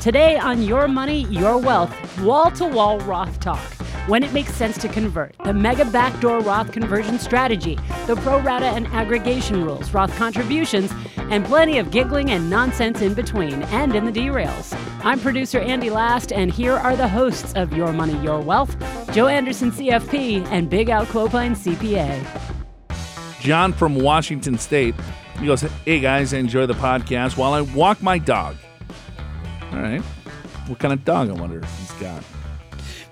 Today on Your Money, Your Wealth, wall to wall Roth Talk. When it makes sense to convert, the mega backdoor Roth conversion strategy, the pro rata and aggregation rules, Roth contributions, and plenty of giggling and nonsense in between and in the derails. I'm producer Andy Last, and here are the hosts of Your Money, Your Wealth Joe Anderson, CFP, and Big Al Clopine, CPA. John from Washington State. He goes, Hey guys, enjoy the podcast while I walk my dog. All right. What kind of dog, I wonder, he's got?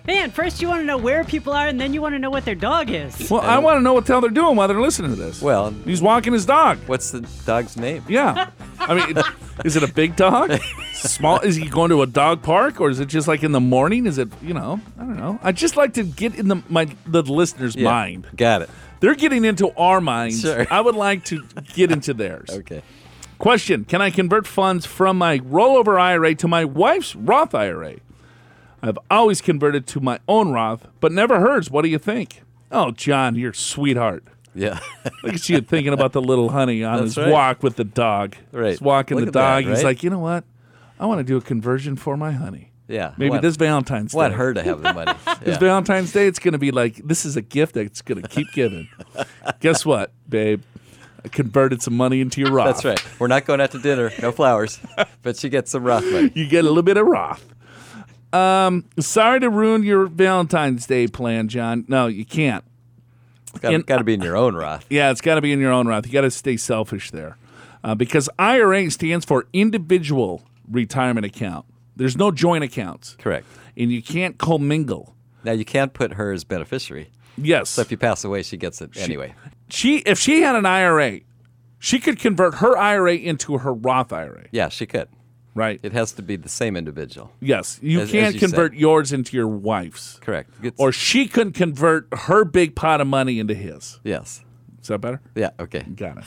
Man, first you want to know where people are, and then you want to know what their dog is. Well, I want to know what the hell they're doing while they're listening to this. Well, he's walking his dog. what's the dog's name? Yeah. I mean, is it a big dog? Small? Is he going to a dog park, or is it just like in the morning? Is it you know? I don't know. I just like to get in the my the listener's Yeah, mind. Got it. They're getting into our minds. Sure. I would like to get into theirs. Okay. Question: Can I convert funds from my rollover IRA to my wife's Roth IRA? I've always converted to my own Roth, but never hers. What do you think? Oh, John, you're sweetheart. Yeah. Look at you thinking about the little honey on That's his right. walk with the dog. Right. He's walking Look the at that, dog. He's like, you know what? I want to do a conversion for my honey. yeah. Maybe want, this Valentine's want Day. her to have the money. This Valentine's Day, it's going to be like, this is a gift that's going to keep giving. Guess what, babe? I converted some money into your Roth. That's right. We're not going out to dinner. No flowers. but she gets some Roth money. You get a little bit of Roth. Um, sorry to ruin your Valentine's Day plan, John. No, you can't. It's got to be in your own Roth. Yeah, it's got to be in your own Roth. You got to stay selfish there, uh, because IRA stands for individual retirement account. There's no joint accounts, Correct. and you can't commingle. Now you can't put her as beneficiary. Yes, So if you pass away, she gets it anyway. She if she had an IRA, she could convert her IRA into her Roth IRA, Yeah, she could. right? It has to be the same individual. yes, you as- as can't you convert said. yours into your wife's, Correct. It's- or she couldn't convert her big pot of money into his. yes. Is that better? Yeah. Okay. Got it.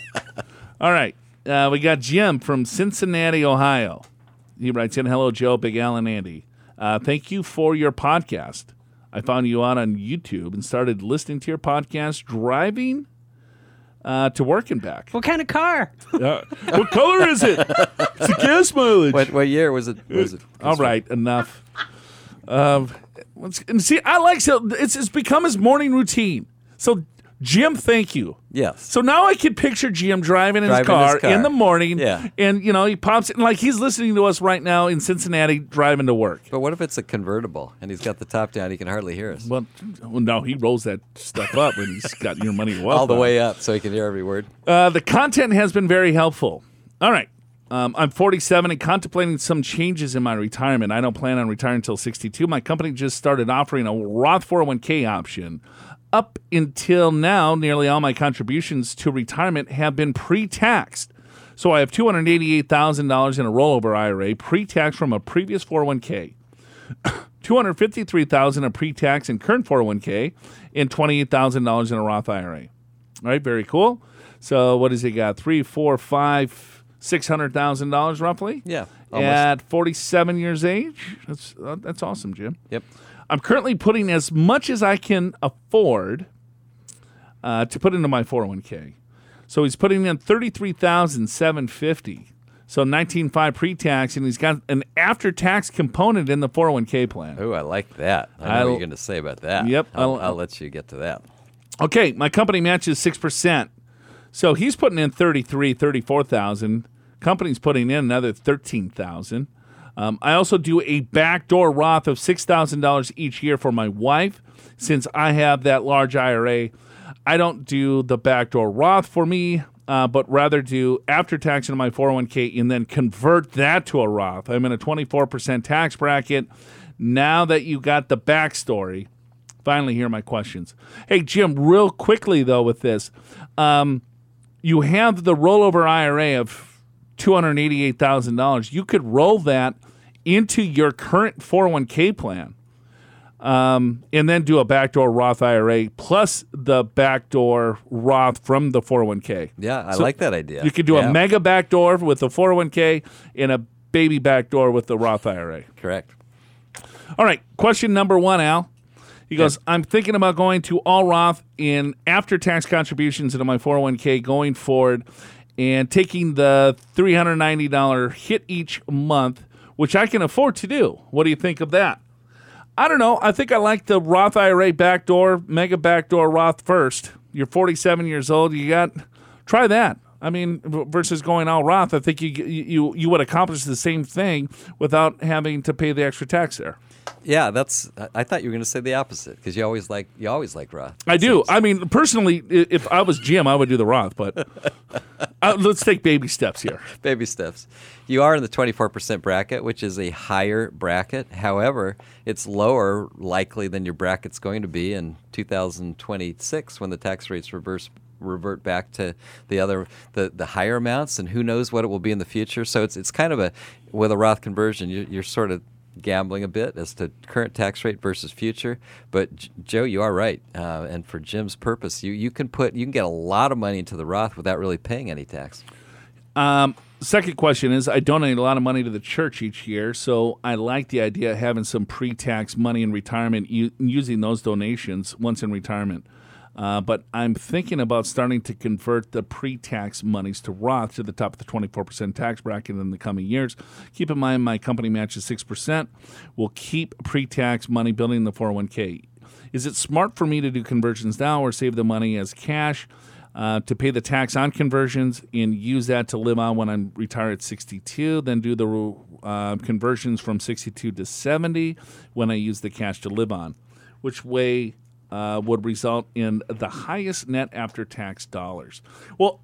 All right. Uh, we got Jim from Cincinnati, Ohio. He writes in Hello, Joe, Big Al, and Andy. Uh, thank you for your podcast. I found you out on YouTube and started listening to your podcast driving uh, to work and back. What kind of car? Uh, what color is it? It's a gas mileage. What what year was it? Was it? All right, enough. Um, let's- and see, I like so it's it's become his morning routine. So, Jim, thank you. Yes. So now I can picture Jim driving in, his, Driving his car car. in the morning. Yeah. And, you know, he pops in, like he's listening to us right now in Cincinnati driving to work. But what if it's a convertible and he's got the top down? He can hardly hear us. Well, well no, he rolls that stuff up and he's got your money well. All the way up so he can hear every word. Uh, the content has been very helpful. All right. Um, I'm 47 and contemplating some changes in my retirement. I don't plan on retiring until 62. My company just started offering a Roth 401k option. Up until now, nearly all my contributions to retirement have been pre taxed. So I have $288,000 in a rollover IRA, pre tax from a previous 401k. 253,000 in pre-tax in current 401k and $28,000 in a Roth IRA. All right, very cool. So what does he got? Three, four, five, six hundred thousand dollars roughly. Yeah, almost. At forty-seven years age, that's uh, that's awesome, Jim. Yep. I'm currently putting as much as I can afford uh, to put into my 401k. So he's putting in thirty-three thousand seven fifty. So nineteen five pre-tax, and he's got an after-tax component in the 401k plan. Oh, I like that. I know I'll- what you're going to say about that. Yep, I'll, I'll- I'll let you get to that. Okay, my company matches 6%. So he's putting in 33, 34,000. Company's putting in another 13,000. Um, I also do a backdoor Roth of $6,000 each year for my wife. Since I have that large IRA, I don't do the backdoor Roth for me, uh, but rather do after tax into my 401k and then convert that to a Roth. I'm in a 24% tax bracket. Now that you got the backstory, finally hear my questions. Hey, Jim, real quickly though, with this, um, you have the rollover IRA of two hundred eighty-eight thousand dollars. You could roll that into your current four hundred one k plan, um, and then do a backdoor Roth IRA plus the backdoor Roth from the four hundred one k. Yeah, I So like that idea. You could do Yeah, a mega backdoor with the four hundred one k and a baby backdoor with the Roth IRA. Correct. All right, question number one, Al. He goes, I'm thinking about going to all Roth in after tax contributions into my 401k going forward and taking the $390 hit each month which I can afford to do. What do you think of that? I don't know. I think I like the Roth IRA backdoor, mega backdoor Roth first. You're 47 years old. You got try that. I mean, versus going all Roth, I think you you you would accomplish the same thing without having to pay the extra tax there. Yeah, that's. I- thought you were going to say the opposite because you always like you always like Roth. I do. I mean, personally, if I was Jim, I would do the Roth, but uh, let's take baby steps here. Baby steps. You are in the 24% bracket, which is a higher bracket. However, it's lower likely than your bracket's going to be in 2026 when the tax rates reverse revert back to the other the, the higher amounts and who knows what it will be in the future so it's it's kind of a with a Roth conversion you're, you're sort of gambling a bit as to current tax rate versus future but J- Joe you are right uh, and for Jim's purpose you you can put you can get a lot of money into the Roth without really paying any tax Um, second question is I donate a lot of money to the church each year, so I like the idea of having some pre tax money in retirement, u- using those donations once in retirement. Uh, but I'm thinking about starting to convert the pre tax monies to Roth to the top of the 24% tax bracket in the coming years. Keep in mind, my company matches 6%. We'll keep pre tax money building the 401k. Is it smart for me to do conversions now or save the money as cash? uh, to pay the tax on conversions and use that to live on when I'm retired at 62. Then do the uh, conversions from 62 to 70 when I use the cash to live on. Which way uh, would result in the highest net after tax dollars? Well,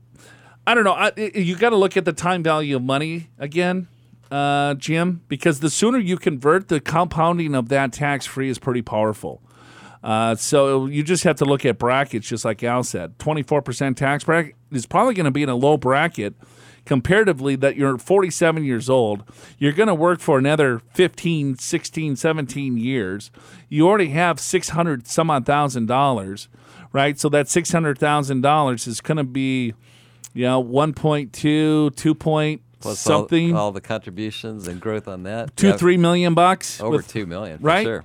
I don't know. I, you got to look at the time value of money again, uh, Jim, because the sooner you convert, the compounding of that tax free is pretty powerful. Uh, so you just have to look at brackets, just like Al said. 24% tax bracket is probably going to be in a low bracket comparatively that you're 47 years old. You're going to work for another 15, 16, 17 years. You already have 600 some odd thousand dollars, right? So that $600,000 is going to be, you know, 1.2, 2 point Plus all- something, all, the contributions and growth on that. two, Yeah, three million bucks. over with- two million, for right? Sure.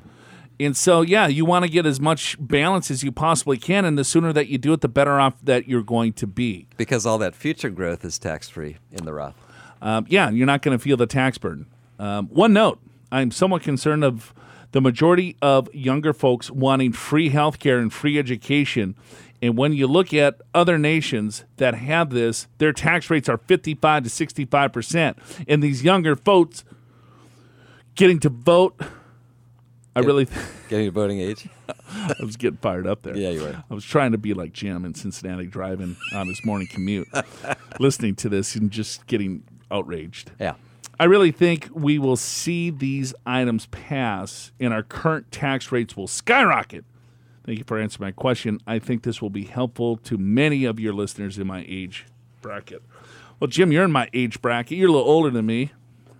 And so, yeah, you want to get as much balance as you possibly can. And the sooner that you do it, the better off that you're going to be. Because all that future growth is tax free in the Roth. Um, yeah, you're not going to feel the tax burden. Um, one note I'm somewhat concerned of the majority of younger folks wanting free health care and free education. And when you look at other nations that have this, their tax rates are 55 to 65%. And these younger folks getting to vote, I really. Getting to voting age. I was getting fired up there. Yeah, you were. I was trying to be like Jim in Cincinnati driving on his morning commute, listening to this and just getting outraged. Yeah. I really think we will see these items pass and our current tax rates will skyrocket. Thank you for answering my question. I think this will be helpful to many of your listeners in my age bracket. Well, Jim, you're in my age bracket. You're a little older than me,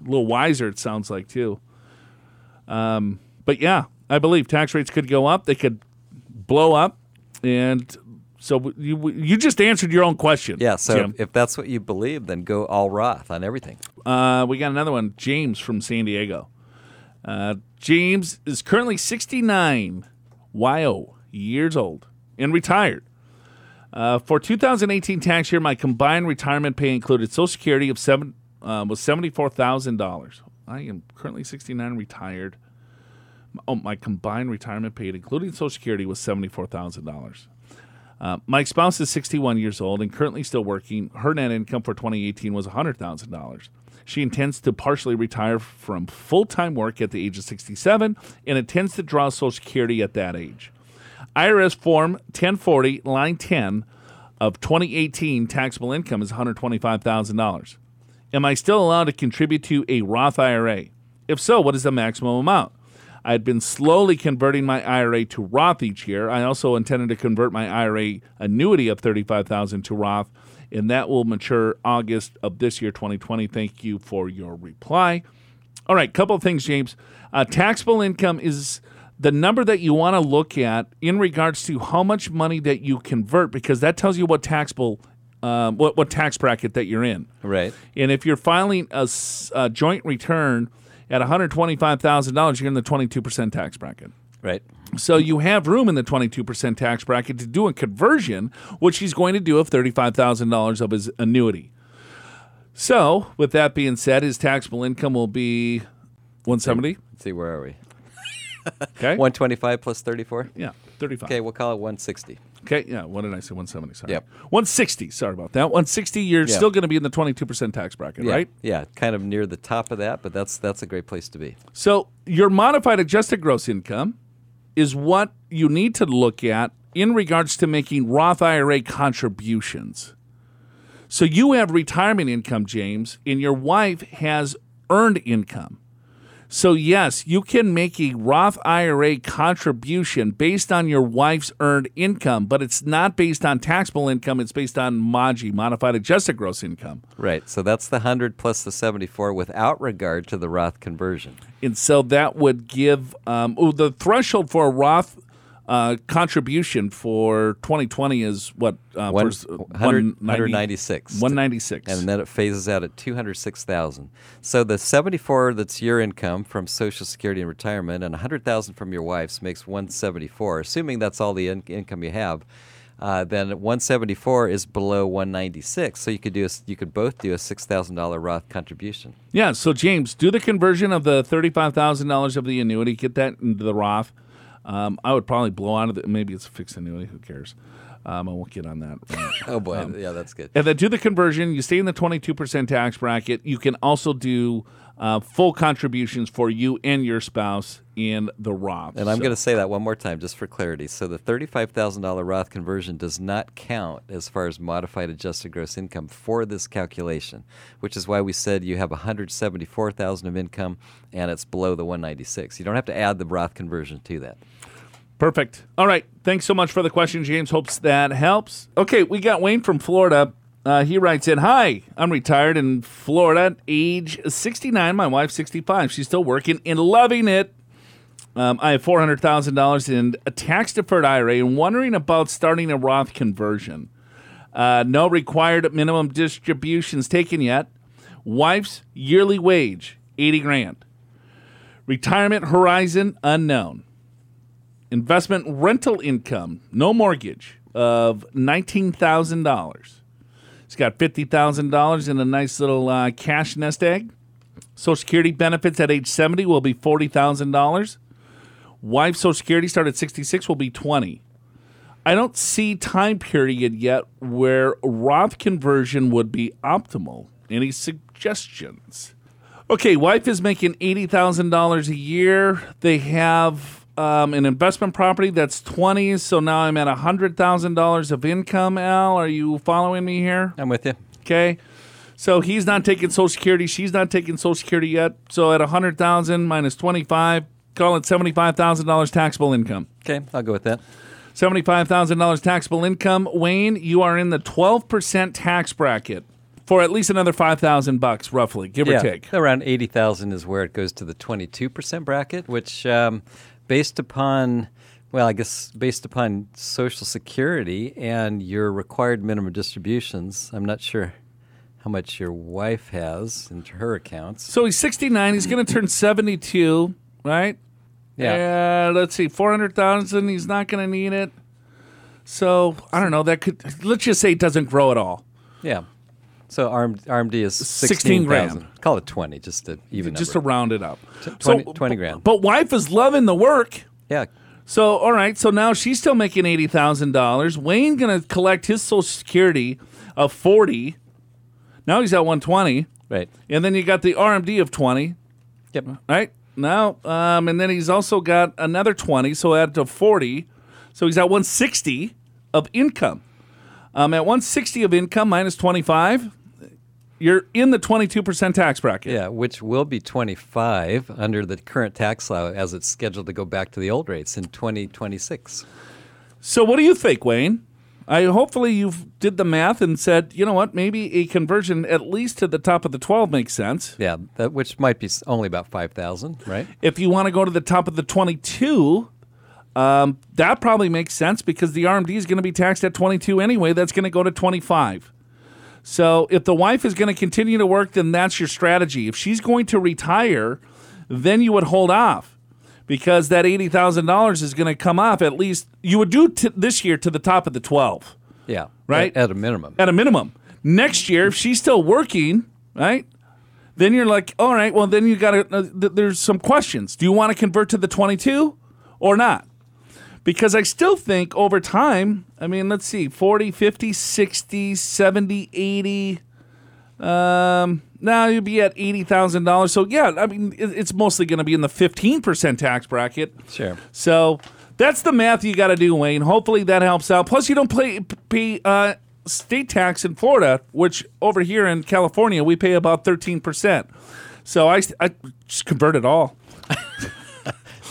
a little wiser, it sounds like, too. Um, but yeah, I believe tax rates could go up. They could blow up. And so you, you just answered your own question. Yeah. So Jim. if that's what you believe, then go all Roth on everything. Uh, we got another one, James from San Diego. Uh, James is currently 69, YO, years old, and retired. Uh, for 2018 tax year, my combined retirement pay included Social Security of seven uh, was seventy four thousand dollars. I am currently 69, retired. Oh, my combined retirement paid, including Social Security, was seventy four thousand dollars. Uh, my spouse is 61 years old and currently still working. Her net income for 2018 was $100,000. She intends to partially retire from full time work at the age of 67 and intends to draw Social Security at that age. IRS Form 1040, line 10 of 2018 taxable income is $125,000. Am I still allowed to contribute to a Roth IRA? If so, what is the maximum amount? I had been slowly converting my IRA to Roth each year. I also intended to convert my IRA annuity of 35000 to Roth, and that will mature August of this year, 2020. Thank you for your reply. All right, couple of things, James. Uh, taxable income is the number that you want to look at in regards to how much money that you convert, because that tells you what taxable, um, what what tax bracket that you're in. Right. And if you're filing a joint return at $125,000, you're in the 22% tax bracket. Right. So you have room in the 22% tax bracket to do a conversion, which he's going to do of $35,000 of his annuity. So, with that being said, his taxable income will be 170. Let's see, where are we? Okay. 125 plus 34? Yeah, 35. Okay, we'll call it 160. Okay, yeah. What did I say? 170. Sorry. Yep. 160. Sorry about that. 160. You're Yeah. still going to be in the 22% tax bracket, Yeah, right? Yeah, kind of near the top of that, but that's that's a great place to be. So your modified adjusted gross income is what you need to look at in regards to making Roth IRA contributions. So you have retirement income, James, and your wife has earned income. So yes, you can make a Roth IRA contribution based on your wife's earned income, but it's not based on taxable income, it's based on MAGI, modified adjusted gross income. Right. So that's the 100 plus the 74 without regard to the Roth conversion. and so that would give um, oh, the threshold for a Roth uh, contribution for 2020 is what uh, One- first, uh, 100 196. 196 And then it phases out at 206,000. So the 74 that's your income from Social Security and retirement and 100,000 from your wife's makes 174. Assuming that's all the in- income you have, uh, then 174 is below 196. So you could do a, you could both do a $6,000 Roth contribution. yeah so James do the conversion of the $35,000 of the annuity get that into the Roth um, I would probably blow out of it maybe it's a fixed annuity who cares um, I won't get on that right. Oh boy, yeah, that's good. And then do the conversion. You stay in the 22% tax bracket. You can also do uh, full contributions for you and your spouse in the Roth. And I'm So- going to say that one more time just for clarity. So the $35,000 Roth conversion does not count as far as modified adjusted gross income for this calculation, which is why we said you have 174,000 of income and it's below the 196. You don't have to add the Roth conversion to that. Perfect. All right. Thanks so much for the question, James. Hopes that helps. Okay, we got Wayne from Florida. Uh, he writes in Hi, I'm retired in Florida, age 69. My wife, 65. She's still working and loving it. Um, I have $400,000 in a tax deferred IRA and wondering about starting a Roth conversion. Uh, no required minimum distributions taken yet. Wife's yearly wage, 80 grand. Retirement horizon, unknown investment rental income, no mortgage, of $19,000. He's got $50,000 in a nice little uh, cash nest egg. Social Security benefits at age 70 will be $40,000. Wife Social Security start at 66 will be 20. I don't see time period yet where Roth conversion would be optimal. Any suggestions? Okay, wife is making $80,000 a year. They have um, an investment property that's 20, so now I'm at $100,000 of income, Al. Are you following me here? I'm with you. Okay. So he's not taking Social Security. She's not taking Social Security yet. So at 100,000 minus 25, call it $75,000 taxable income. Okay, I'll go with that. $75,000 taxable income. Wayne, you are in the 12% tax bracket for at least another 5,000 bucks roughly, give or take. around 80,000 is where it goes to the 22% bracket, which um, based upon well, I guess based upon Social Security and your required minimum distributions, I'm not sure how much your wife has into her accounts. So he's 69. He's going to turn 72, right? Yeah. Uh, let's see, 400,000. He's not going to need it. So I don't know. That could, let's just say it doesn't grow at all. Yeah. So RM, RMD is 16 16 grand. grand. Call it 20, just to even Just to round it up. T- So- 20 20 grand. But wife is loving the work. yeah. So all right, so now she's still making eighty thousand dollars. Wayne gonna collect his Social Security of forty. Now he's at one twenty, Right. and then you got the RMD of twenty, Yep. right? Now, um, and then he's also got another twenty, so add to forty. So he's at one sixty of income. Um, at one sixty of income minus twenty five, you're in the twenty two percent tax bracket. Yeah, which will be 25 under the current tax law as it's scheduled to go back to the old rates in 2026. So what do you think, Wayne? I hopefully you've did the math and said, you know what, maybe a conversion at least to the top of the 12 makes sense. Yeah, that which might be only about 5,000, right? If you want to go to the top of the 22, um, that probably makes sense because the RMD is going to be taxed at 22 anyway. That's going to go to 25. So if the wife is going to continue to work, then that's your strategy. If she's going to retire, then you would hold off because that $80,000 is going to come off at least, you would do t- this year to the top of the 12. Yeah. Right? At, at a minimum. at a minimum. Next year, if she's still working, right, then you're like, all right, well, then you got to, uh, th- there's some questions. Do you want to convert to the 22 or not? Because I still think over time, I mean, let's see, 40, 50, 60, 70, 80. Um, now you'd be at $80,000. So, yeah, I mean, it- it's mostly going to be in the 15% tax bracket. Sure. So that's the math you got to do, Wayne. Hopefully that helps out. Plus, you don't pay, pay uh, state tax in Florida, which over here in California we pay about thirteen percent. So I, I just convert it all.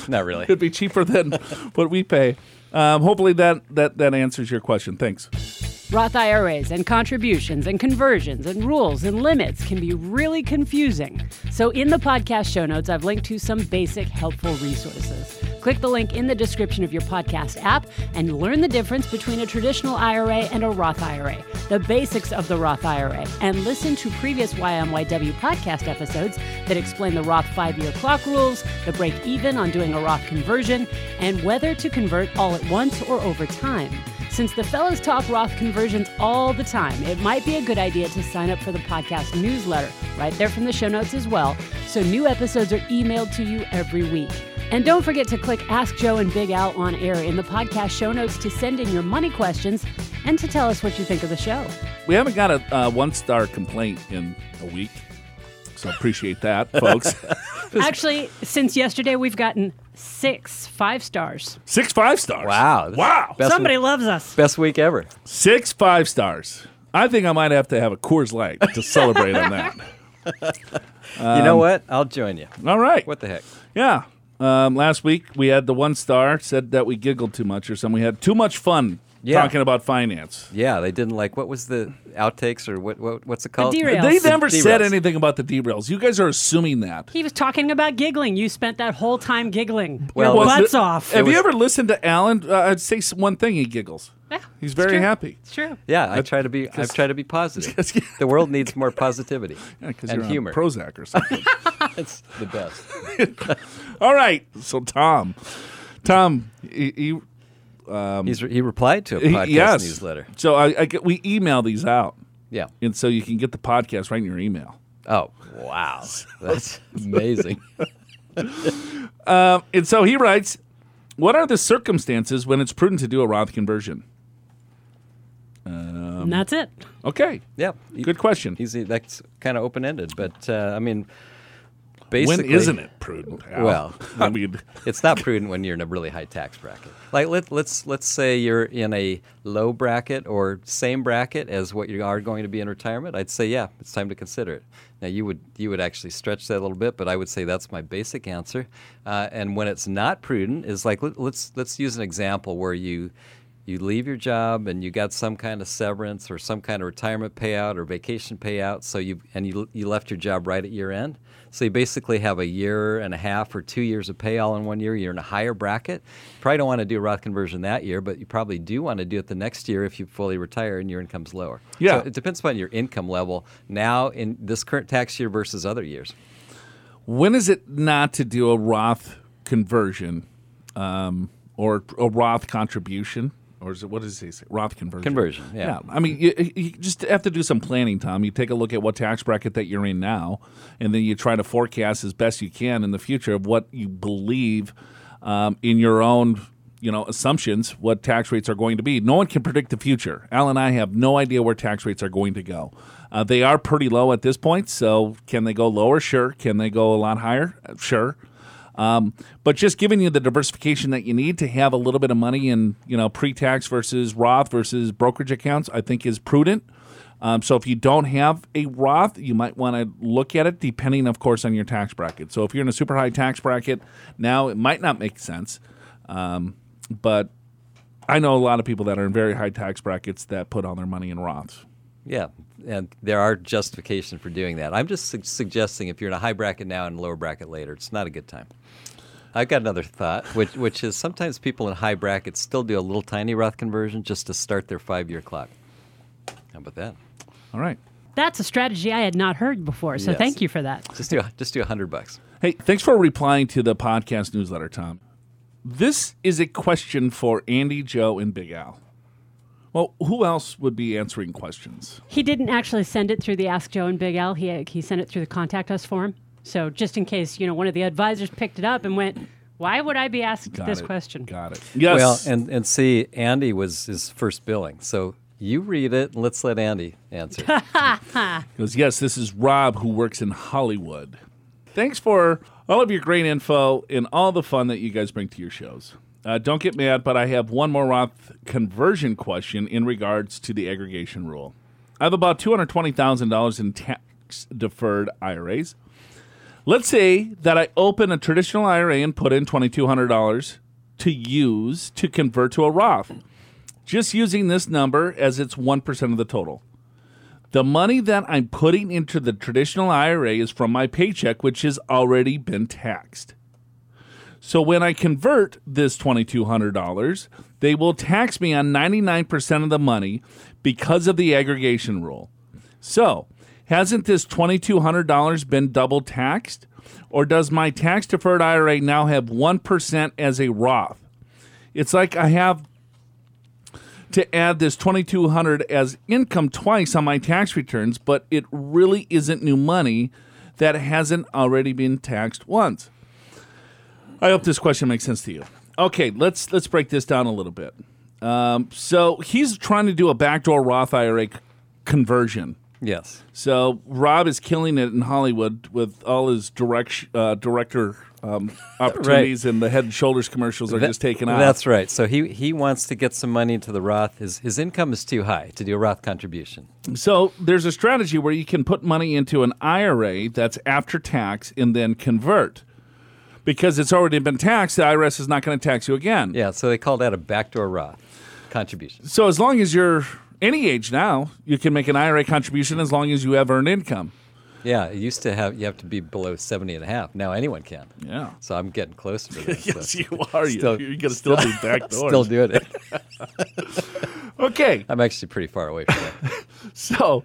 Not really. It'd be cheaper than what we pay. Um, hopefully that, that that answers your question. Thanks. Roth IRAs and contributions and conversions and rules and limits can be really confusing. So, in the podcast show notes, I've linked to some basic helpful resources. Click the link in the description of your podcast app and learn the difference between a traditional IRA and a Roth IRA, the basics of the Roth IRA, and listen to previous YMYW podcast episodes that explain the Roth five year clock rules, the break even on doing a Roth conversion, and whether to convert all at once or over time. Since the fellas talk Roth conversions all the time, it might be a good idea to sign up for the podcast newsletter right there from the show notes as well, so new episodes are emailed to you every week. And don't forget to click Ask Joe and Big Al on air in the podcast show notes to send in your money questions and to tell us what you think of the show. We haven't got a uh, one star complaint in a week, so appreciate that, folks. Actually, since yesterday, we've gotten six five stars. Six five stars. Wow. Wow. Best Somebody week, loves us. best week ever. Six five stars. I think I might have to have a Coors Light to celebrate on that. you Um, know what? I'll join you. All right. What the heck? Yeah. Um, last week we had the one star said that we giggled too much or something. We had too much fun Yeah. talking about finance. Yeah, they didn't like what was the outtakes or what, what what's it called? derails. They The never said derails. anything about the derails. You guys are assuming that. He was talking about giggling. You spent that whole time giggling. Well, Your butts it- off. Have It you ever listened to Alan? Uh, I'd say one thing. He giggles. Yeah, He's very true. happy. It's true. Yeah, I try to be. I try to be positive. Because- the world needs more positivity Yeah, because and you're humor. on Prozac or something. it's the best. All right. So Tom, Tom, he, he, He's re- he replied to a podcast yes. newsletter. So I, I get, we email these out, Yeah. and so you can get the podcast right in your email. Oh wow, that's amazing. And so he writes, "What are the circumstances when it's prudent to do a Roth conversion?" and that's it. Okay. Yeah. Good question. Easy. That's kind of open ended, but uh, I mean, basically, when isn't it prudent? Al? Well, I mean, it's not prudent when you're in a really high tax bracket. Like let, let's let's say you're in a low bracket or same bracket as what you are going to be in retirement. I'd say yeah, it's time to consider it. Now you would you would actually stretch that a little bit, but I would say that's my basic answer. Uh, and when it's not prudent, is like let, let's let's use an example where you you leave your job and you got some kind of severance or some kind of retirement payout or vacation payout so you and you, you left your job right at year end. So you basically have a year and a half or two years of pay all in one year. You're in a higher bracket. You probably don't want to do a roth conversion that year but you probably do want to do it the next year if you fully retire and your income's lower. Yeah. so it depends upon your income level now in this current tax year versus other years. When is it not to do a Roth conversion um, or a Roth contribution? Or is it what does he say? Roth conversion. Conversion, yeah. I mean, you, you just have to do some planning, Tom. You take a look at what tax bracket that you're in now, and then you try to forecast as best you can in the future of what you believe um, in your own, you know, assumptions what tax rates are going to be. No one can predict the future. Al and I have no idea where tax rates are going to go. Uh, they are pretty low at this point, so can they go lower? Sure. Can they go a lot higher? Uh, Sure. Um, but just giving you the diversification that you need to have a little bit of money in, you know, pre-tax versus Roth versus brokerage accounts, I think is prudent. Um, so if you don't have a Roth, you might want to look at it, depending, of course, on your tax bracket. So if you're in a super high tax bracket now, it might not make sense. Um, but I know a lot of people that are in very high tax brackets that put all their money in Roths. Yeah, and there are justification for doing that. I'm just su- suggesting if you're in a high bracket now and a lower bracket later, it's not a good time. I've got another thought, which which is sometimes people in high brackets still do a little tiny Roth conversion just to start their five year clock. How about that? All right. That's a strategy I had not heard before, so Yes. thank you for that. Just do just do a hundred bucks. Hey, thanks for replying to the podcast newsletter, Tom. This is a question for Andy, Joe, and Big Al. Well, who else would be answering questions? He didn't actually send it through the Ask Joe and Big Al. He uh, he sent it through the Contact Us form. So just in case you know one of the advisors picked it up and went, "Why would I be asked Got this it. question?" Got it. Yes. Well, and, and see, Andy was his first billing. So you read it and let's let Andy answer. He goes, Yes, this is Rob who works in Hollywood. Thanks for all of your great info and all the fun that you guys bring to your shows. Uh, don't get mad, but I have one more Roth conversion question in regards to the aggregation rule. I have about $220,000 in tax deferred IRAs. Let's say that I open a traditional IRA and put in $2,200 to use to convert to a Roth, just using this number as it's 1% of the total. The money that I'm putting into the traditional IRA is from my paycheck, which has already been taxed. So when I convert this $2,200, they will tax me on 99% of the money because of the aggregation rule. So, hasn't this $2,200 been double taxed? Or does my tax deferred IRA now have 1% as a Roth? It's like I have to add this 2200 as income twice on my tax returns, but it really isn't new money that hasn't already been taxed once. I hope this question makes sense to you. Okay, let's let's break this down a little bit. Um, so he's trying to do a backdoor Roth IRA c- conversion. yes. So Rob is killing it in Hollywood with all his direct uh, director um, opportunities, and the Head and Shoulders commercials are That- just taken off. That's right. So he, he wants to get some money into the Roth. His, his income is too high to do a Roth contribution. So there's a strategy where you can put money into an IRA that's after tax and then convert. Because it's already been taxed, the IRS is not going to tax you again. Yeah, so they call that a backdoor Roth contribution. So as long as you're any age now, you can make an IRA contribution as long as you have earned income. Yeah, it used to have you have to be below 70 and a half. Now anyone can. Yeah. So I'm getting closer to that. yes, so you are. You- Still- You're going to still do back doors. Still doing it. okay. I'm actually pretty far away from that. So,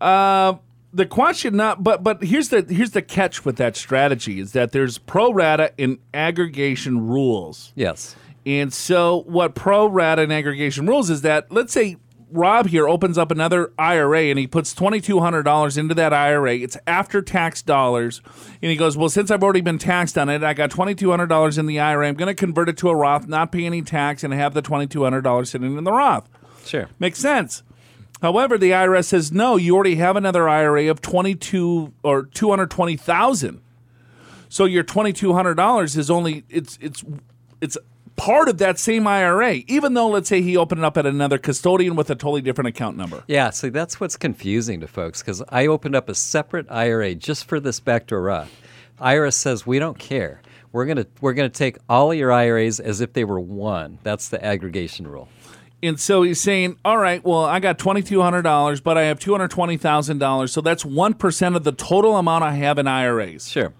uh, the question not, but but here's the here's the catch with that strategy is that there's pro rata and aggregation rules. Yes. And so, what pro rata and aggregation rules is that let's say Rob here opens up another IRA and he puts twenty two hundred dollars into that IRA. It's after tax dollars, and he goes, "Well, since I've already been taxed on it, I got twenty two hundred dollars in the IRA. I'm going to convert it to a Roth, not pay any tax, and have the twenty two hundred dollars sitting in the Roth." Sure. Makes sense. However, the IRS says no. You already have another IRA of twenty two or two hundred twenty thousand. So your twenty two hundred dollars is only it's it's it's part of that same IRA. Even though let's say he opened it up at another custodian with a totally different account number. Yeah, see that's what's confusing to folks because I opened up a separate IRA just for this backdoor Roth. IRS says we don't care. We're gonna we're gonna take all of your IRAs as if they were one. That's the aggregation rule. And so he's saying, all right, well, I got $2,200, but I have $220,000. So that's 1% of the total amount I have in IRAs. Sure.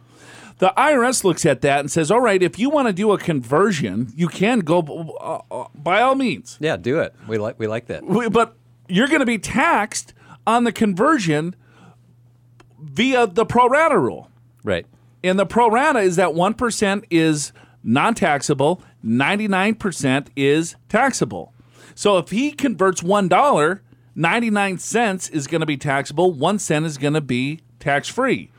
The IRS looks at that and says, all right, if you want to do a conversion, you can go uh, uh, by all means. Yeah, do it. We like we like that. We- But you're going to be taxed on the conversion via the pro rata rule. Right. And the pro rata is that 1% is non taxable, 99% is taxable. So if he converts $1, 99 cents is going to be taxable, 1 cent is going to be tax free.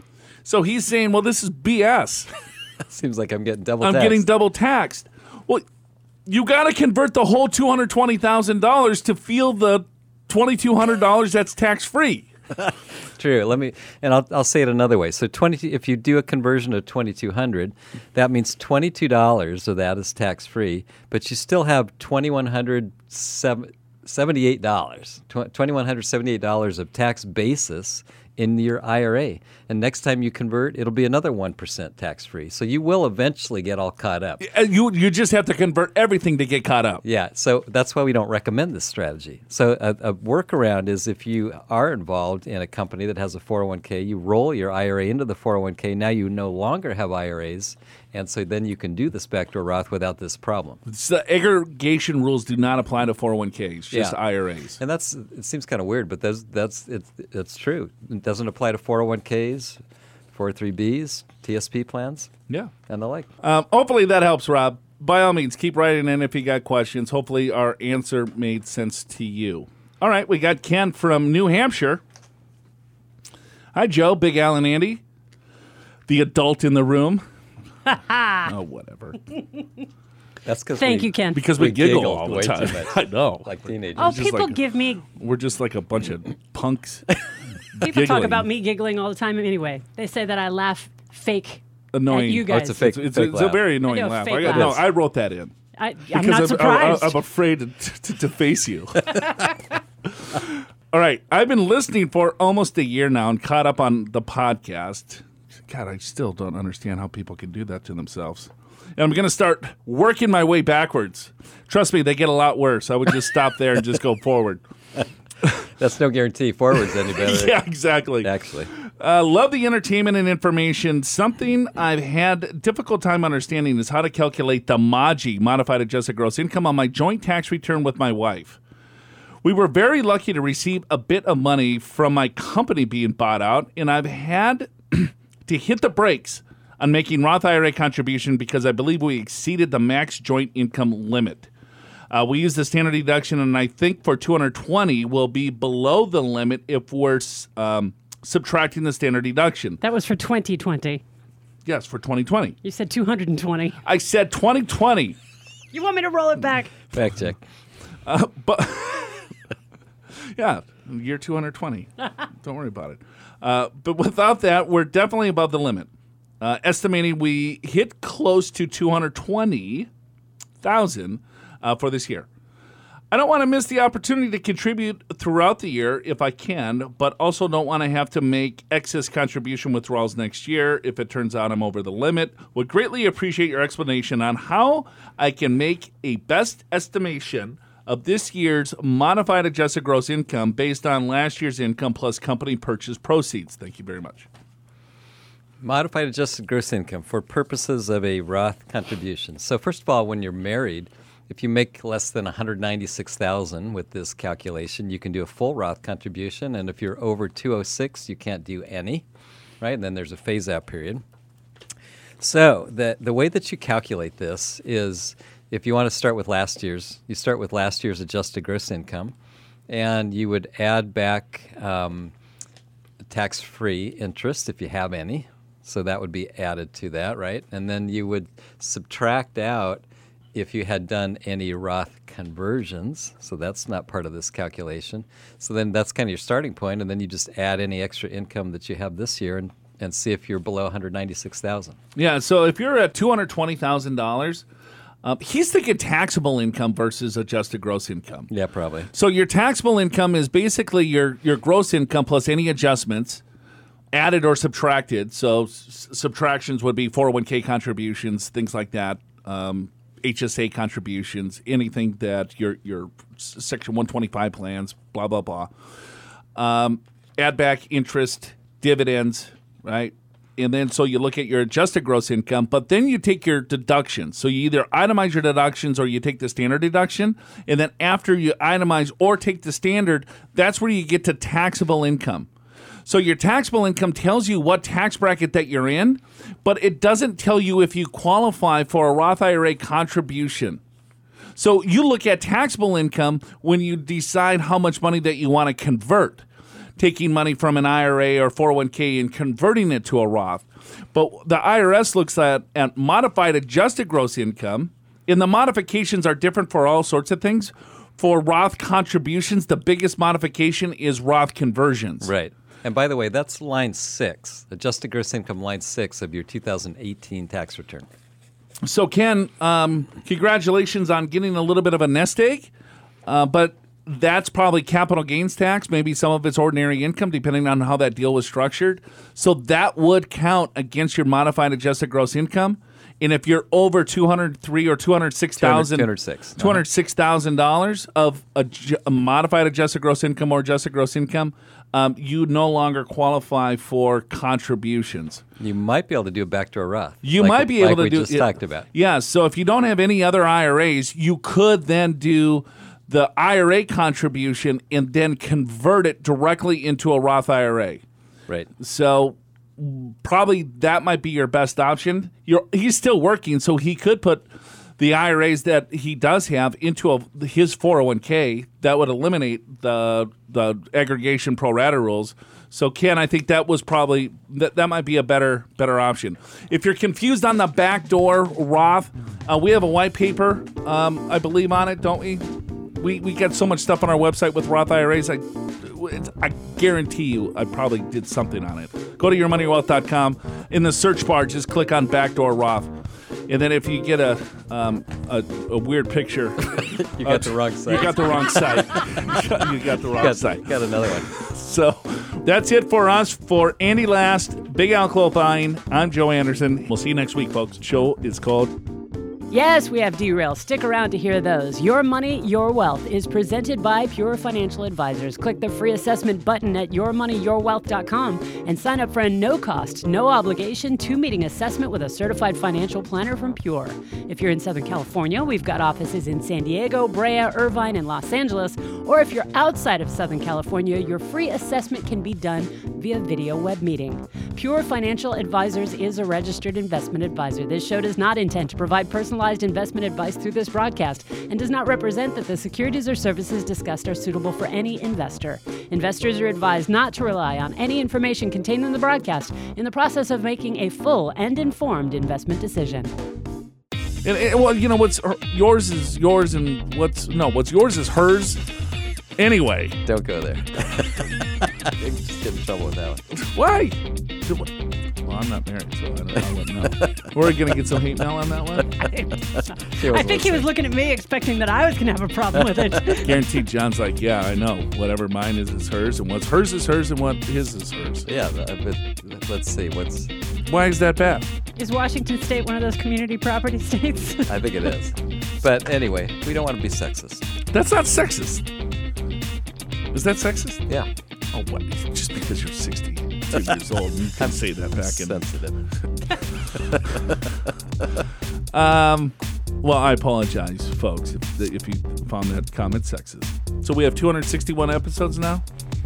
So he's saying, well, this is BS. Seems like I'm getting double I'm taxed. getting double taxed. Well, you got to convert the whole $220,000 to feel the $2,200 that's tax free. True. Let me, and I'll, I'll say it another way. So, twenty. If you do a conversion of twenty two hundred, that means twenty two dollars of that is tax free, but you still have twenty one hundred seventy eight dollars, twenty one hundred seventy eight dollars of tax basis in your IRA. And next time you convert, it'll be another one percent tax free. So you will eventually get all caught up. Uh, You, you just have to convert everything to get caught up. Yeah, so that's why we don't recommend this strategy. So a, a workaround is if you are involved in a company that has a 401k, you roll your IRA into the 401k. Now you no longer have IRAs, and so then you can do this backdoor Roth without this problem. So the aggregation rules do not apply to 401ks, just Yeah. IRAs. And that's it seems kind of weird, but that's that's it's it's true. It doesn't apply to 401ks, 403bs, TSP plans, Yeah. and the like. Um, hopefully that helps, Rob. by all means, keep writing in if you got questions. Hopefully, our answer made sense to you. All right, we got Ken from New Hampshire. Hi, Joe, Big Al, and Andy, the adult in the room. oh, whatever. That's because Thank you, Ken. Because we, We giggle giggled all the way too time. much. I know. like teenagers. oh, just people like- give me We're just like a bunch of punks. people talk about me giggling all the time. Anyway, they say that I laugh fake Annoying. at you Oh, guys. it's a fake- It's, it's, fake it's a very annoying do a laugh. I, got- no. I wrote that in. I, I'm because not I'm, surprised. I, am afraid to, to, to face you. All right, I've been listening for almost a year now and caught up on the podcast. God, I still don't understand how people can do that to themselves. And I'm going to start working my way backwards. Trust me, they get a lot worse. I would just stop there and just go forward. That's no guarantee forwards any better. Yeah, exactly. Actually, Uh, love the entertainment and information. Something I've had difficult time understanding is how to calculate the MAGI, modified adjusted gross income, on my joint tax return with my wife. We were very lucky to receive a bit of money from my company being bought out, and I've had to hit the brakes on making Roth IRA contribution because I believe we exceeded the max joint income limit. Uh, we use the standard deduction, and I think for 220 we'll be below the limit if we're um, subtracting the standard deduction. that was for 2020. Yes, for 2020. You said 220. I said 2020. You want me to roll it back? fact check. Yeah, year 220. Don't worry about it. Uh, but without that, we're definitely above the limit. Uh, estimating we hit close to 220,000 uh, for this year. I don't want to miss the opportunity to contribute throughout the year if I can, but also don't want to have to make excess contribution withdrawals next year if it turns out I'm over the limit. Would greatly appreciate your explanation on how I can make a best estimation of this year's modified adjusted gross income based on last year's income plus company purchase proceeds. Thank you very much. Modified adjusted gross income for purposes of a Roth contribution. So first of all, when you're married, if you make less than 196,000 with this calculation, you can do a full Roth contribution, and if you're over 206, you can't do any, right? And then there's a phase out period. So the the way that you calculate this is if you want to start with last year's, you start with last year's adjusted gross income, and you would add back um, tax-free interest if you have any. So that would be added to that, right? And then you would subtract out if you had done any Roth conversions. So that's not part of this calculation. So then that's kind of your starting point, and then you just add any extra income that you have this year and, and see if you're below 196,000. Yeah, so if you're at two hundred twenty thousand dollars, uh, he's thinking taxable income versus adjusted gross income. Yeah, probably. So your taxable income is basically your your gross income plus any adjustments added or subtracted. So s- subtractions would be 401k contributions, things like that, um, HSA contributions, anything that your your section 125 plans, blah blah blah. Um, add back interest, dividends, right? And then so you look at your adjusted gross income, but then you take your deductions. So you either itemize your deductions or you take the standard deduction. And then after you itemize or take the standard, that's where you get to taxable income. So your taxable income tells you what tax bracket that you're in, but it doesn't tell you if you qualify for a Roth IRA contribution. So you look at taxable income when you decide how much money that you want to convert, taking money from an IRA or 401k and converting it to a Roth. But the IRS looks at, at modified adjusted gross income, and the modifications are different for all sorts of things. For Roth contributions, the biggest modification is Roth conversions. Right. And by the way, that's line six, adjusted gross income line six of your 2018 tax return. So, Ken, um, congratulations on getting a little bit of a nest egg, uh, but that's probably capital gains tax. Maybe some of it's ordinary income, depending on how that deal was structured. So that would count against your modified adjusted gross income. And if you're over two hundred three or two hundred six thousand, 206. two hundred six thousand dollars of a, a modified adjusted gross income or adjusted gross income, um, you no longer qualify for contributions. You might be able to do back to a backdoor Roth. You like- might be like able to we do. just yeah. talked about. Yeah. So if you don't have any other IRAs, you could then do the IRA contribution and then convert it directly into a Roth IRA. Right. So probably that might be your best option. You're, he's still working, so he could put the IRAs that he does have into a, his 401k, that would eliminate the the aggregation pro rata rules. So Ken, I think that was probably that, that might be a better better option. If you're confused on the backdoor Roth, uh, we have a white paper, um, I believe, on it, don't we? We we get so much stuff on our website with Roth IRAs. I I guarantee you, I probably did something on it. Go to yourmoneywealth.com. In the search bar, just click on backdoor Roth. And then if you get a um, a, a weird picture, You got the wrong site. you got the wrong site. you got the wrong got, site. got another one. So that's it for us. For Andi Last, Big Al Clopine, I'm Joe Anderson. We'll see you next week, folks. The show is called Yes, we have derails. Stick around to hear those. Your Money, Your Wealth is presented by Pure Financial Advisors. Click the free assessment button at yourmoneyyourwealth.com and sign up for a no cost, no obligation two meeting assessment with a certified financial planner from Pure. If you're in Southern California, we've got offices in San Diego, Brea, Irvine, and Los Angeles. Or if you're outside of Southern California, your free assessment can be done via video web meeting. Pure Financial Advisors is a registered investment advisor. This show does not intend to provide personalized investment advice through this broadcast and does not represent that the securities or services discussed are suitable for any investor. Investors are advised not to rely on any information contained in the broadcast in the process of making a full and informed investment decision. And, and, well, you know what's her- yours is yours, and what's no, what's yours is hers. Anyway, Don't go there. you just get in trouble with that one. why? Well, I'm not married, so I don't, I wouldn't know. We're gonna get some hate mail on that one. She I think he was looking at me expecting that I was going to have a problem with it. Guaranteed, John's like, yeah, I know. Whatever mine is is hers, and what's hers is hers, and what his is hers. Yeah, but but let's see. What's Why is that bad? is Washington State one of those community property states? I think it is. But anyway, we don't want to be sexist. That's not sexist. Is that sexist? Yeah. Oh, what? Just because you're 62 years old, you can say that back in. sensitive. Um, well, I apologize, folks, if, if you found that comment sexist. So we have 261 episodes now.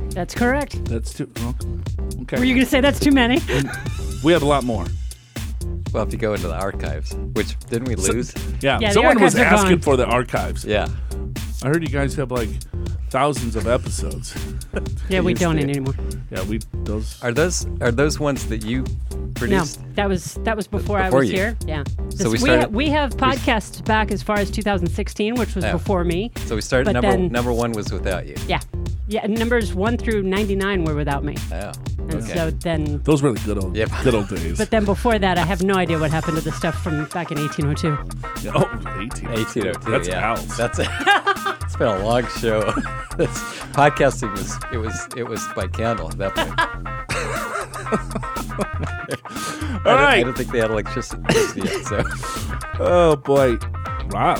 That's correct. That's too. well, Okay. Were you going to say that's too many? we have a lot more. Well, if you go into the archives, which didn't we lose? Yeah. Yeah, Someone was asking gone. for the archives. Yeah. I heard you guys have like thousands of episodes. Yeah, we don't to. anymore. yeah, we those. Are those are those ones that you produced. No, that was that was before, I was you. here. Yeah. So we we, ha- we have podcasts back as far as 2016, which was Yeah. before me. So we started number then- number one was without you. Yeah. Yeah, numbers 1 through 99 were without me. Oh. And Okay. so then Those were the good old, Yep. good old days. but then before that, I have no idea what happened to the stuff from back in 1802. Yeah, oh, 18. 1802. That's yeah. Al's. That's it. it's been a long show. This podcasting was it was it was by candle at that point. All I, don't, I right. don't think they had electricity yet. So Oh boy, Rob.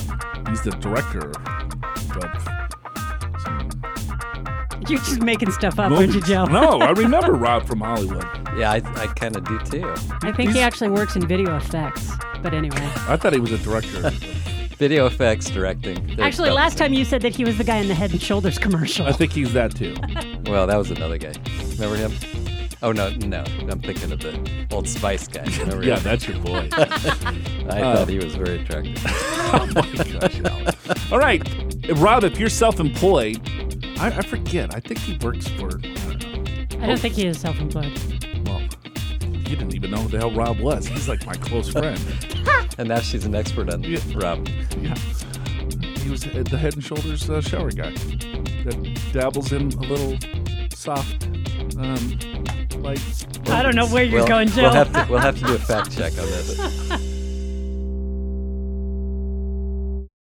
He's the director of You're just making stuff up, aren't you, movies. Joe? No, I remember Rob from Hollywood. yeah, I, I kind of do too. I think he actually works in video effects. But anyway. I thought he was a director. Video effects, directing. they're Actually, last same. time you said that he was the guy in the Head and Shoulders commercial. I think he's that too. Well, that was another guy. Remember him? Oh no, no, I'm thinking of the Old Spice guy. Remember Yeah, him? that's your boy. I uh, thought he was very attractive. oh my gosh, Alex. All right, Rob. If you're self-employed, I, I forget. I think he works for. I don't know. I don't think he is self-employed. Well, you didn't even know who the hell Rob was. He's like my close friend. And now she's an expert on Yeah. Rob. Yeah. He was the Head and Shoulders uh, shower guy that dabbles in a little soft, um, like. I don't know where you're We'll- going, Joe. We'll have to we'll have to do a fact check on this.